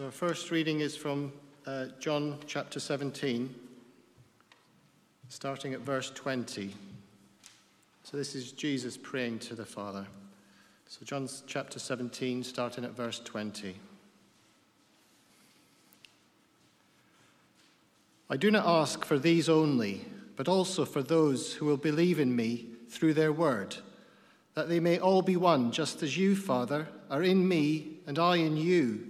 So, our first reading is from uh, John chapter 17, starting at verse 20. So, this is Jesus praying to the Father. So, John chapter 17, starting at verse 20. I do not ask for these only, but also for those who will believe in me through their word, that they may all be one, just as you, Father, are in me and I in you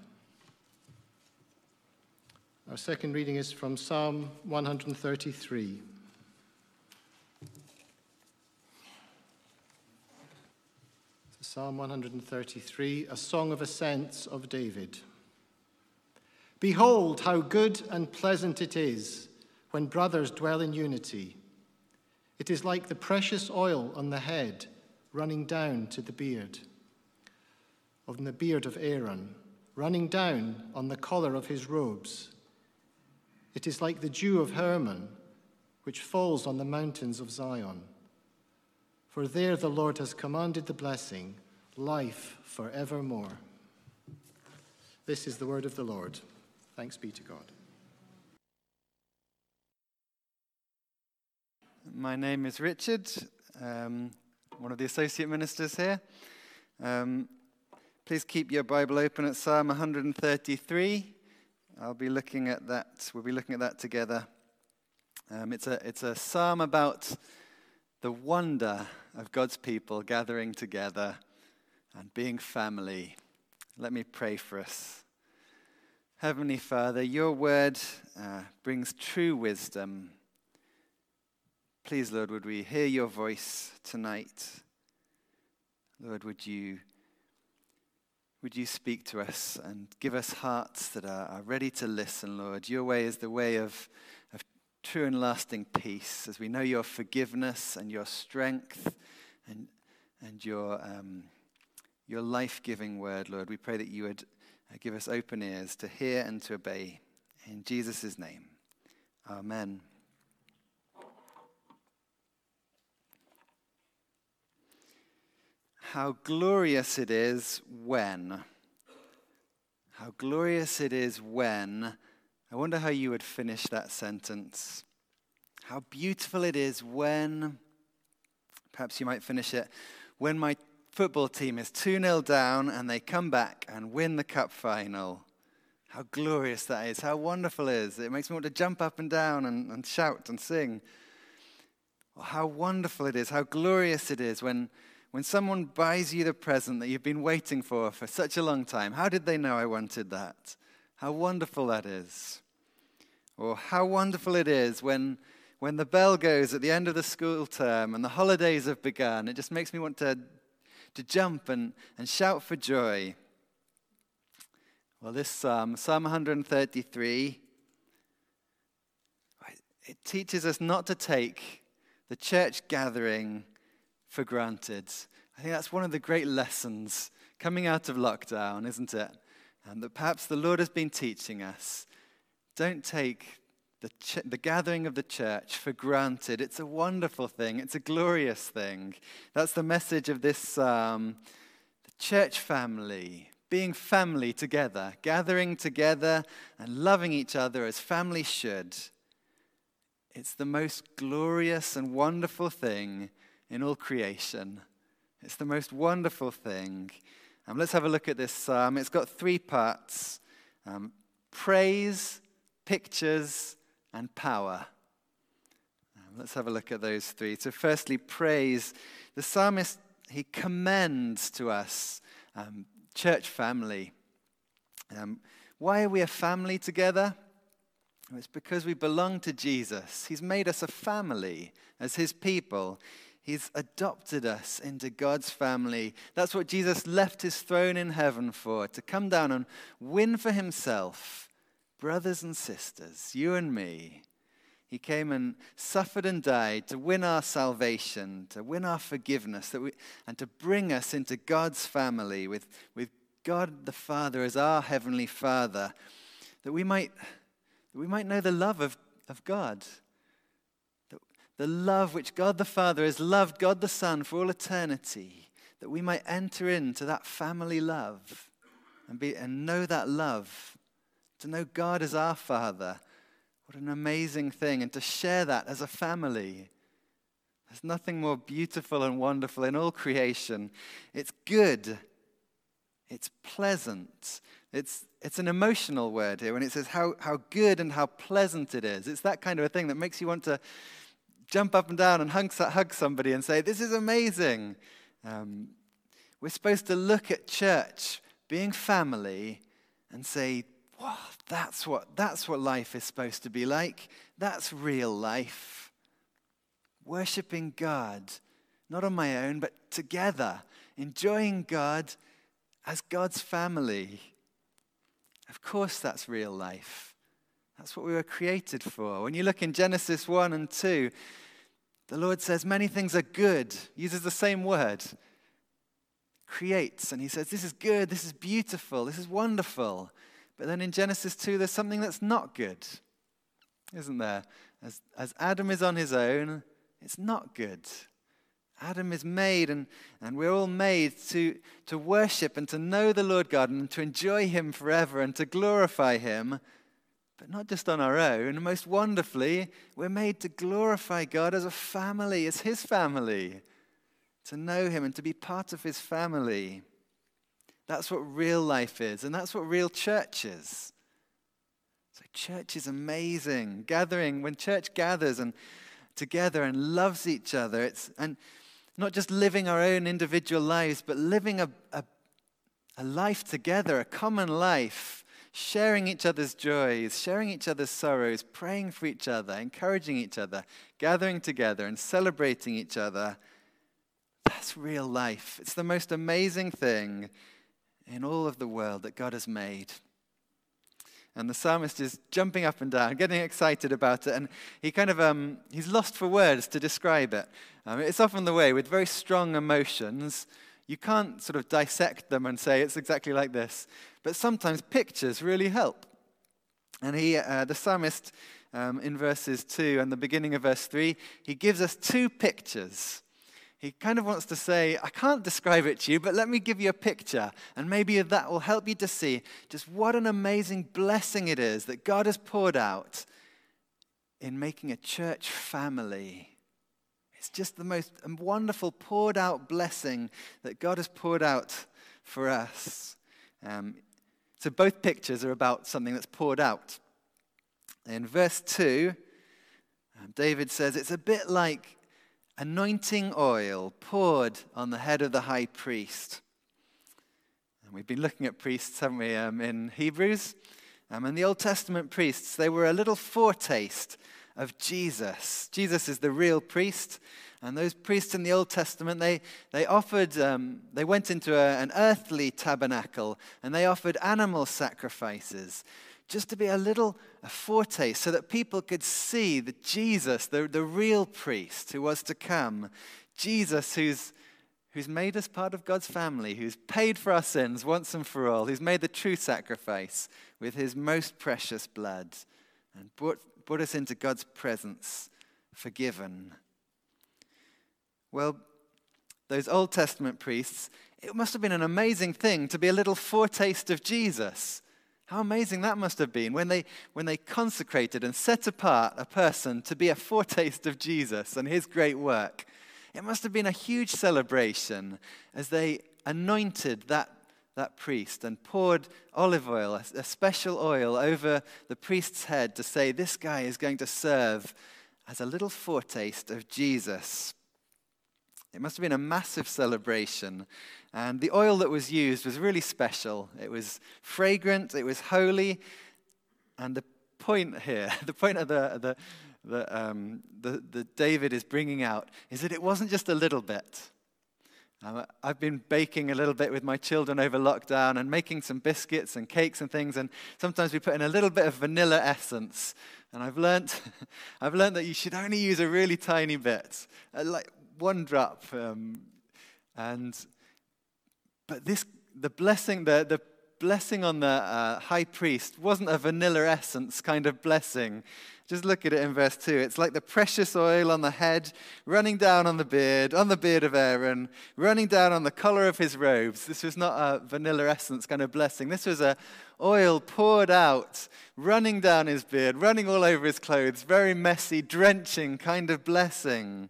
our second reading is from Psalm 133. Psalm 133, a song of ascents of David. Behold, how good and pleasant it is when brothers dwell in unity. It is like the precious oil on the head running down to the beard, on the beard of Aaron, running down on the collar of his robes. It is like the dew of Hermon, which falls on the mountains of Zion. For there the Lord has commanded the blessing, life forevermore. This is the word of the Lord. Thanks be to God. My name is Richard, um, one of the associate ministers here. Um, please keep your Bible open at Psalm 133. I'll be looking at that. We'll be looking at that together. Um, it's, a, it's a psalm about the wonder of God's people gathering together and being family. Let me pray for us. Heavenly Father, your word uh, brings true wisdom. Please, Lord, would we hear your voice tonight? Lord, would you would you speak to us and give us hearts that are, are ready to listen, Lord? Your way is the way of, of true and lasting peace as we know your forgiveness and your strength and, and your, um, your life giving word, Lord. We pray that you would uh, give us open ears to hear and to obey. In Jesus' name, amen. How glorious it is when. How glorious it is when. I wonder how you would finish that sentence. How beautiful it is when. Perhaps you might finish it. When my football team is 2 0 down and they come back and win the cup final. How glorious that is. How wonderful it is. It makes me want to jump up and down and, and shout and sing. How wonderful it is. How glorious it is when when someone buys you the present that you've been waiting for for such a long time, how did they know I wanted that? How wonderful that is. Or how wonderful it is when, when the bell goes at the end of the school term and the holidays have begun. It just makes me want to, to jump and, and shout for joy. Well, this psalm, Psalm 133, it teaches us not to take the church gathering for granted. I think that's one of the great lessons coming out of lockdown, isn't it? And that perhaps the Lord has been teaching us. Don't take the, ch- the gathering of the church for granted. It's a wonderful thing, it's a glorious thing. That's the message of this psalm. The church family, being family together, gathering together and loving each other as family should. It's the most glorious and wonderful thing in all creation. It's the most wonderful thing. Um, let's have a look at this psalm. It's got three parts. um, praise, pictures, and power. Um, let's have a look at those three. So, firstly, praise. The psalmist, he commends to us um, church family. Um, why are we a family together? It's because we belong to Jesus. He's made us a family as his people. He's adopted us into God's family. That's what Jesus left his throne in heaven for to come down and win for himself brothers and sisters, you and me. He came and suffered and died to win our salvation, to win our forgiveness, that we, and to bring us into God's family with, with God the Father as our heavenly Father, that we might, that we might know the love of, of God the love which God the Father has loved God the Son for all eternity, that we might enter into that family love and, be, and know that love, to know God as our Father. What an amazing thing, and to share that as a family. There's nothing more beautiful and wonderful in all creation. It's good, it's pleasant. It's, it's an emotional word here when it says how, how good and how pleasant it is. It's that kind of a thing that makes you want to jump up and down and hug, hug somebody and say, This is amazing. Um, we're supposed to look at church, being family, and say, Wow, that's what, that's what life is supposed to be like. That's real life. Worshipping God, not on my own, but together, enjoying God as God's family. Of course, that's real life. That's what we were created for. When you look in Genesis 1 and 2, the Lord says many things are good, uses the same word, creates, and he says, This is good, this is beautiful, this is wonderful. But then in Genesis 2, there's something that's not good, isn't there? As, as Adam is on his own, it's not good. Adam is made, and, and we're all made to, to worship and to know the Lord God and to enjoy Him forever and to glorify Him but not just on our own. Most wonderfully, we're made to glorify God as a family, as His family, to know Him and to be part of His family. That's what real life is, and that's what real church is. So, church is amazing. Gathering, when church gathers and together and loves each other, it's and not just living our own individual lives, but living a, a, a life together, a common life sharing each other's joys, sharing each other's sorrows, praying for each other, encouraging each other, gathering together and celebrating each other. That's real life. It's the most amazing thing in all of the world that God has made. And the psalmist is jumping up and down, getting excited about it, and he kind of um, he's lost for words to describe it. Um, it's often the way with very strong emotions. You can't sort of dissect them and say it's exactly like this. But sometimes pictures really help. And he, uh, the psalmist, um, in verses 2 and the beginning of verse 3, he gives us two pictures. He kind of wants to say, I can't describe it to you, but let me give you a picture. And maybe that will help you to see just what an amazing blessing it is that God has poured out in making a church family. It's just the most wonderful poured out blessing that God has poured out for us. Um, so both pictures are about something that's poured out. In verse 2, um, David says it's a bit like anointing oil poured on the head of the high priest. And we've been looking at priests, haven't we, um, in Hebrews? Um, and the Old Testament priests, they were a little foretaste of Jesus. Jesus is the real priest. And those priests in the Old Testament, they, they offered, um, they went into a, an earthly tabernacle and they offered animal sacrifices just to be a little a foretaste so that people could see the Jesus, the, the real priest who was to come. Jesus, who's, who's made us part of God's family, who's paid for our sins once and for all, who's made the true sacrifice with his most precious blood and brought, brought us into God's presence, forgiven well, those Old Testament priests, it must have been an amazing thing to be a little foretaste of Jesus. How amazing that must have been when they, when they consecrated and set apart a person to be a foretaste of Jesus and his great work. It must have been a huge celebration as they anointed that, that priest and poured olive oil, a, special oil, over the priest's head to say, This guy is going to serve as a little foretaste of Jesus. It must have been a massive celebration. And the oil that was used was really special. It was fragrant, it was holy. And the point here, the point of the, the, the, um, the, the David is bringing out is that it wasn't just a little bit. I've been baking a little bit with my children over lockdown and making some biscuits and cakes and things. And sometimes we put in a little bit of vanilla essence. And I've learned, I've learned that you should only use a really tiny bit, uh, like one drop. Um, and but this, the blessing, the, the blessing on the uh, high priest wasn't a vanilla essence kind of blessing. Just look at it in verse 2. It's like the precious oil on the head, running down on the beard, on the beard of Aaron, running down on the collar of his robes. This was not a vanilla essence kind of blessing. This was a oil poured out, running down his beard, running all over his clothes, very messy, drenching kind of blessing.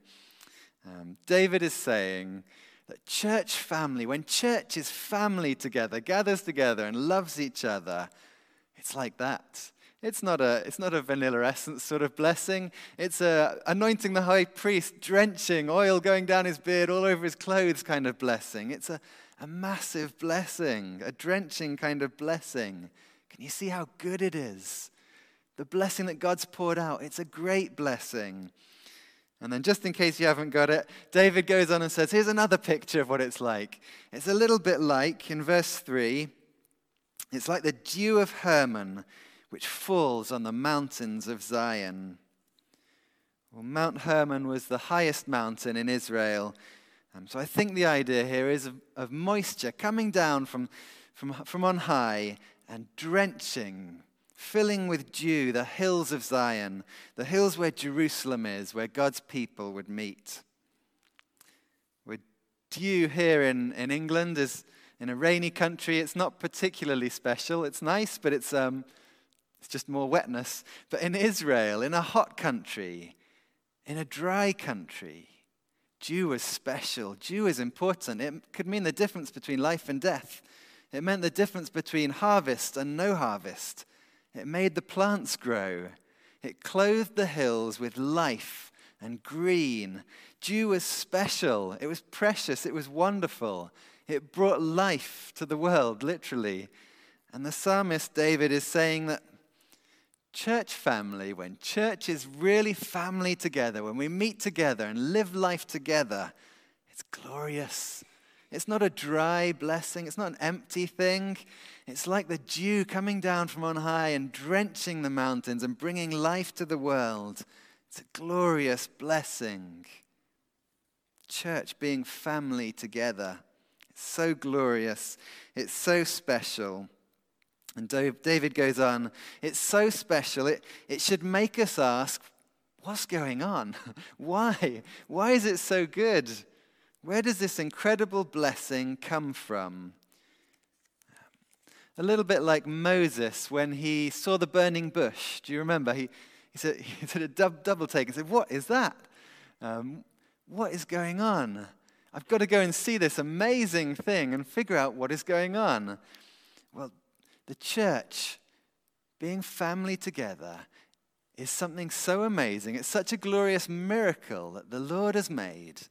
Um, David is saying that church family, when church is family together, gathers together and loves each other, it's like that. It's not a, it's not a vanilla essence sort of blessing. It's a anointing the high priest, drenching, oil going down his beard, all over his clothes kind of blessing. It's a, a massive blessing, a drenching kind of blessing. Can you see how good it is? The blessing that God's poured out, it's a great blessing. And then, just in case you haven't got it, David goes on and says, Here's another picture of what it's like. It's a little bit like, in verse 3, it's like the dew of Hermon which falls on the mountains of Zion. Well, Mount Hermon was the highest mountain in Israel. Um, so I think the idea here is of, of moisture coming down from, from, from on high and drenching, filling with dew the hills of Zion, the hills where Jerusalem is, where God's people would meet. With dew here in, in England is in a rainy country, it's not particularly special. It's nice, but it's, um, it's just more wetness. But in Israel, in a hot country, in a dry country, dew is special. Dew is important. It could mean the difference between life and death. It meant the difference between harvest and no harvest. It made the plants grow. It clothed the hills with life and green. Dew was special. It was precious. It was wonderful. It brought life to the world, literally. And the psalmist David is saying that church family, when church is really family together, when we meet together and live life together, it's glorious. It's not a dry blessing, it's not an empty thing. It's like the dew coming down from on high and drenching the mountains and bringing life to the world. It's a glorious blessing. Church being family together. It's so glorious. It's so special. And David goes on, it's so special, it, it should make us ask, what's going on? Why? Why is it so good? Where does this incredible blessing come from? A little bit like Moses when he saw the burning bush. Do you remember? He, he, said, he did a dub, double take and said, What is that? Um, what is going on? I've got to go and see this amazing thing and figure out what is going on. Well, the church, being family together, is something so amazing. It's such a glorious miracle that the Lord has made.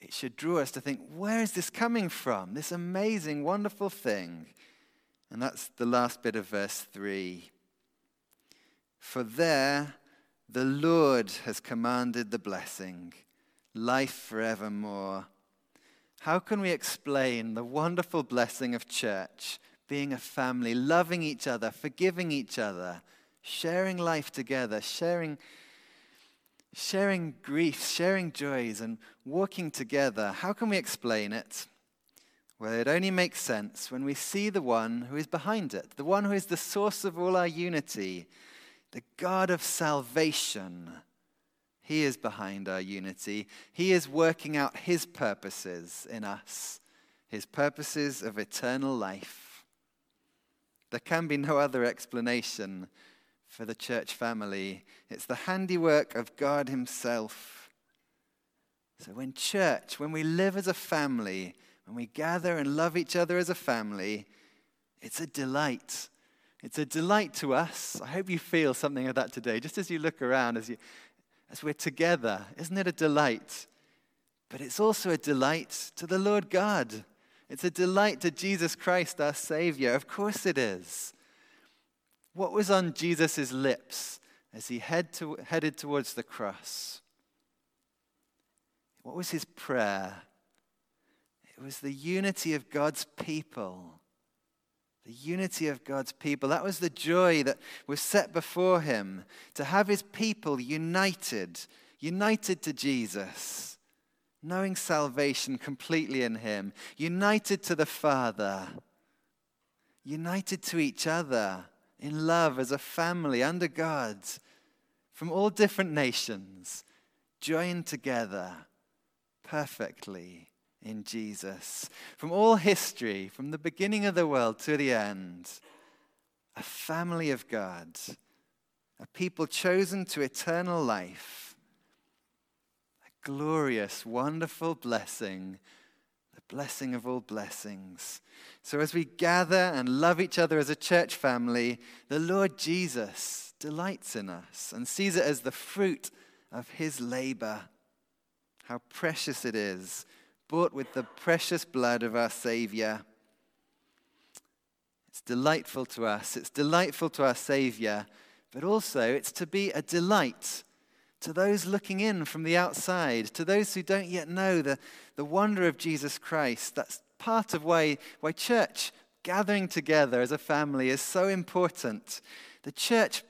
It should draw us to think, where is this coming from? This amazing, wonderful thing. And that's the last bit of verse 3. For there the Lord has commanded the blessing, life forevermore. How can we explain the wonderful blessing of church being a family, loving each other, forgiving each other, sharing life together, sharing, sharing griefs, sharing joys, and walking together. How can we explain it? Well, it only makes sense when we see the one who is behind it, the one who is the source of all our unity, the God of salvation. He is behind our unity. He is working out his purposes in us, his purposes of eternal life. There can be no other explanation for the church family. It's the handiwork of God Himself. So, when church, when we live as a family, when we gather and love each other as a family, it's a delight. It's a delight to us. I hope you feel something of that today, just as you look around, as, you, as we're together. Isn't it a delight? But it's also a delight to the Lord God. It's a delight to Jesus Christ, our Savior. Of course it is. What was on Jesus' lips as he head to, headed towards the cross? What was his prayer? It was the unity of God's people. The unity of God's people. That was the joy that was set before him to have his people united, united to Jesus, knowing salvation completely in him, united to the Father, united to each other in love as a family under God from all different nations, joined together perfectly in Jesus. From all history, from the beginning of the world to the end, a family of God, a people chosen to eternal life, a glorious, wonderful blessing, blessing of all blessings. So, as we gather and love each other as a church family, the Lord Jesus delights in us and sees it as the fruit of his labor. How precious it is, bought with the precious blood of our Savior. It's delightful to us, it's delightful to our Savior, but also it's to be a delight to those looking in from the outside, to those who don't yet know the, the wonder of Jesus Christ. That's part of why, why church gathering together as a family is so important. The church,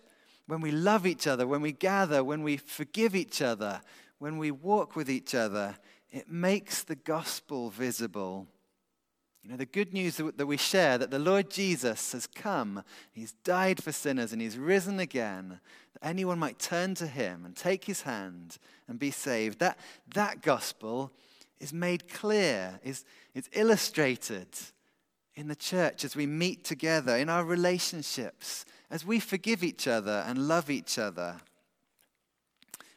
when we love each other, when we gather, when we forgive each other, when we walk with each other, it makes the gospel visible. You know, the good news that we share that the Lord Jesus has come, He's died for sinners, and He's risen again, that anyone might turn to Him and take His hand and be saved. That, that gospel is made clear, is, is illustrated in the church as we meet together, in our relationships, as we forgive each other and love each other.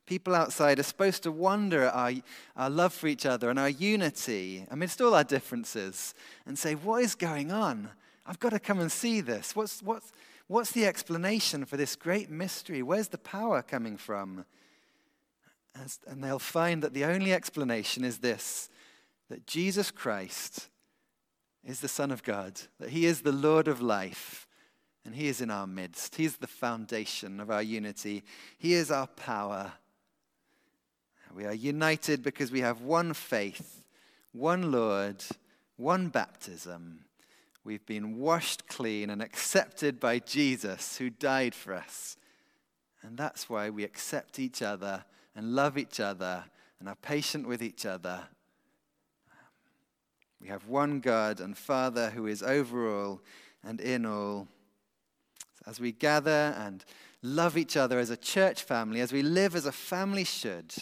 People outside are supposed to wonder at our, our love for each other and our unity amidst all our differences and say, What is going on? I've got to come and see this. What's, what's, what's the explanation for this great mystery? Where's the power coming from? As, and they'll find that the only explanation is this that Jesus Christ is the Son of God, that He is the Lord of life, and He is in our midst. He's the foundation of our unity, He is our power. We are united because we have one faith, one Lord, one baptism. We've been washed clean and accepted by Jesus who died for us. And that's why we accept each other and love each other and are patient with each other. We have one God and Father who is over all and in all. As we gather and love each other as a church family, as we live as a family should,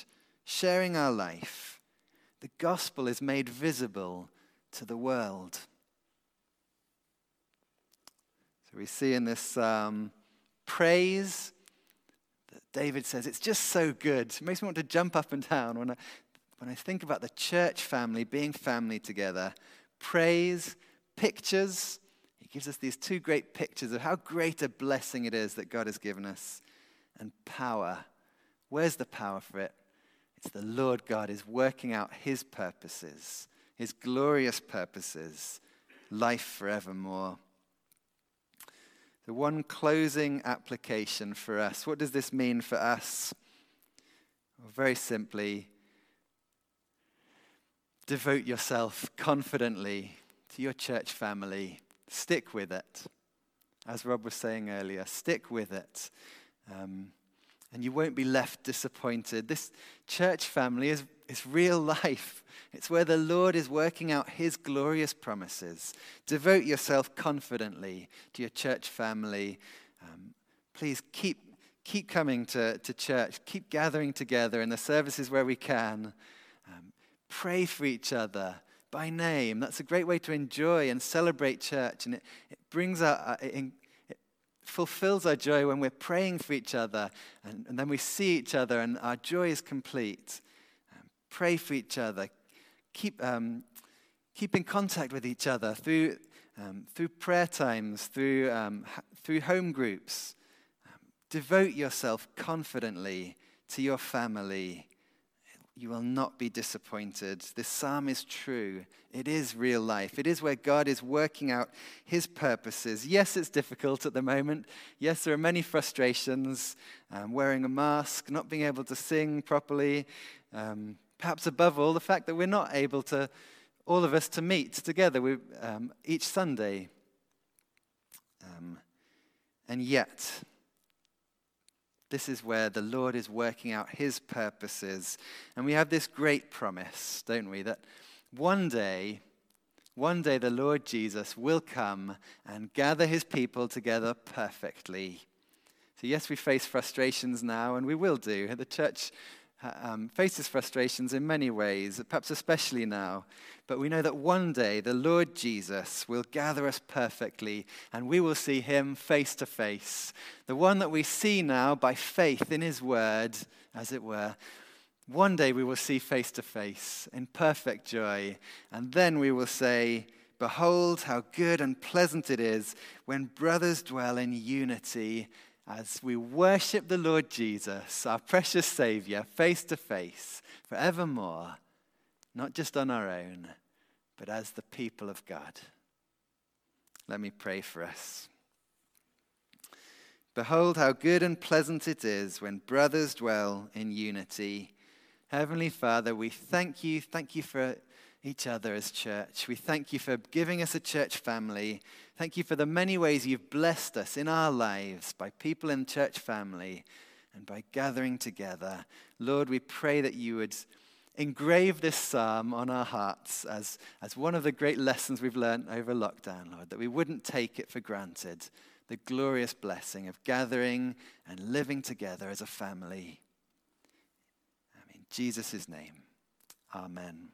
sharing our life, the gospel is made visible to the world. So we see in this um, praise that David says, it's just so good. It makes me want to jump up and down when I, when I think about the church family being family together. Praise, pictures. He gives us these two great pictures of how great a blessing it is that God has given us. And power. Where's the power for it? It's the Lord God is working out his purposes, his glorious purposes, life forevermore. The one closing application for us. What does this mean for us? Well, very simply, devote yourself confidently to your church family. Stick with it. As Rob was saying earlier, stick with it. Um, and you won't be left disappointed. This church family is, is real life. It's where the Lord is working out his glorious promises. Devote yourself confidently to your church family. Um, please keep, keep coming to, to church, keep gathering together in the services where we can. Um, pray for each other by name. That's a great way to enjoy and celebrate church, and it, it brings out, it, fulfills our joy when we're praying for each other and, and then we see each other and our joy is complete. Um, pray for each other. Keep, um, keep in contact with each other through, um, through prayer times, through, um, through home groups. Um, devote yourself confidently to your family. You will not be disappointed. This psalm is true. It is real life. It is where God is working out his purposes. Yes, it's difficult at the moment. Yes, there are many frustrations. Um, wearing a mask, not being able to sing properly. Um, perhaps above all, the fact that we're not able to all of us to meet together um, each Sunday. Um, and yet, this is where the Lord is working out his purposes. And we have this great promise, don't we? That one day, one day the Lord Jesus will come and gather his people together perfectly. So, yes, we face frustrations now, and we will do. The church um, faces frustrations in many ways, perhaps especially now. But we know that one day the Lord Jesus will gather us perfectly and we will see him face to face. The one that we see now by faith in his word, as it were. One day we will see face to face in perfect joy. And then we will say, Behold, how good and pleasant it is when brothers dwell in unity as we worship the Lord Jesus, our precious Savior, face to face forevermore, not just on our own, but as the people of God. Let me pray for us. Behold, how good and pleasant it is when brothers dwell in unity. Heavenly Father, we thank you. Thank you for each other as church. We thank you for giving us a church family. Thank you for the many ways you've blessed us in our lives by people in church family and by gathering together. Lord, we pray that you would engrave this psalm on our hearts as, as one of the great lessons we've learned over lockdown, Lord, that we wouldn't take it for granted, the glorious blessing of gathering and living together as a family. In Jesus' name, amen.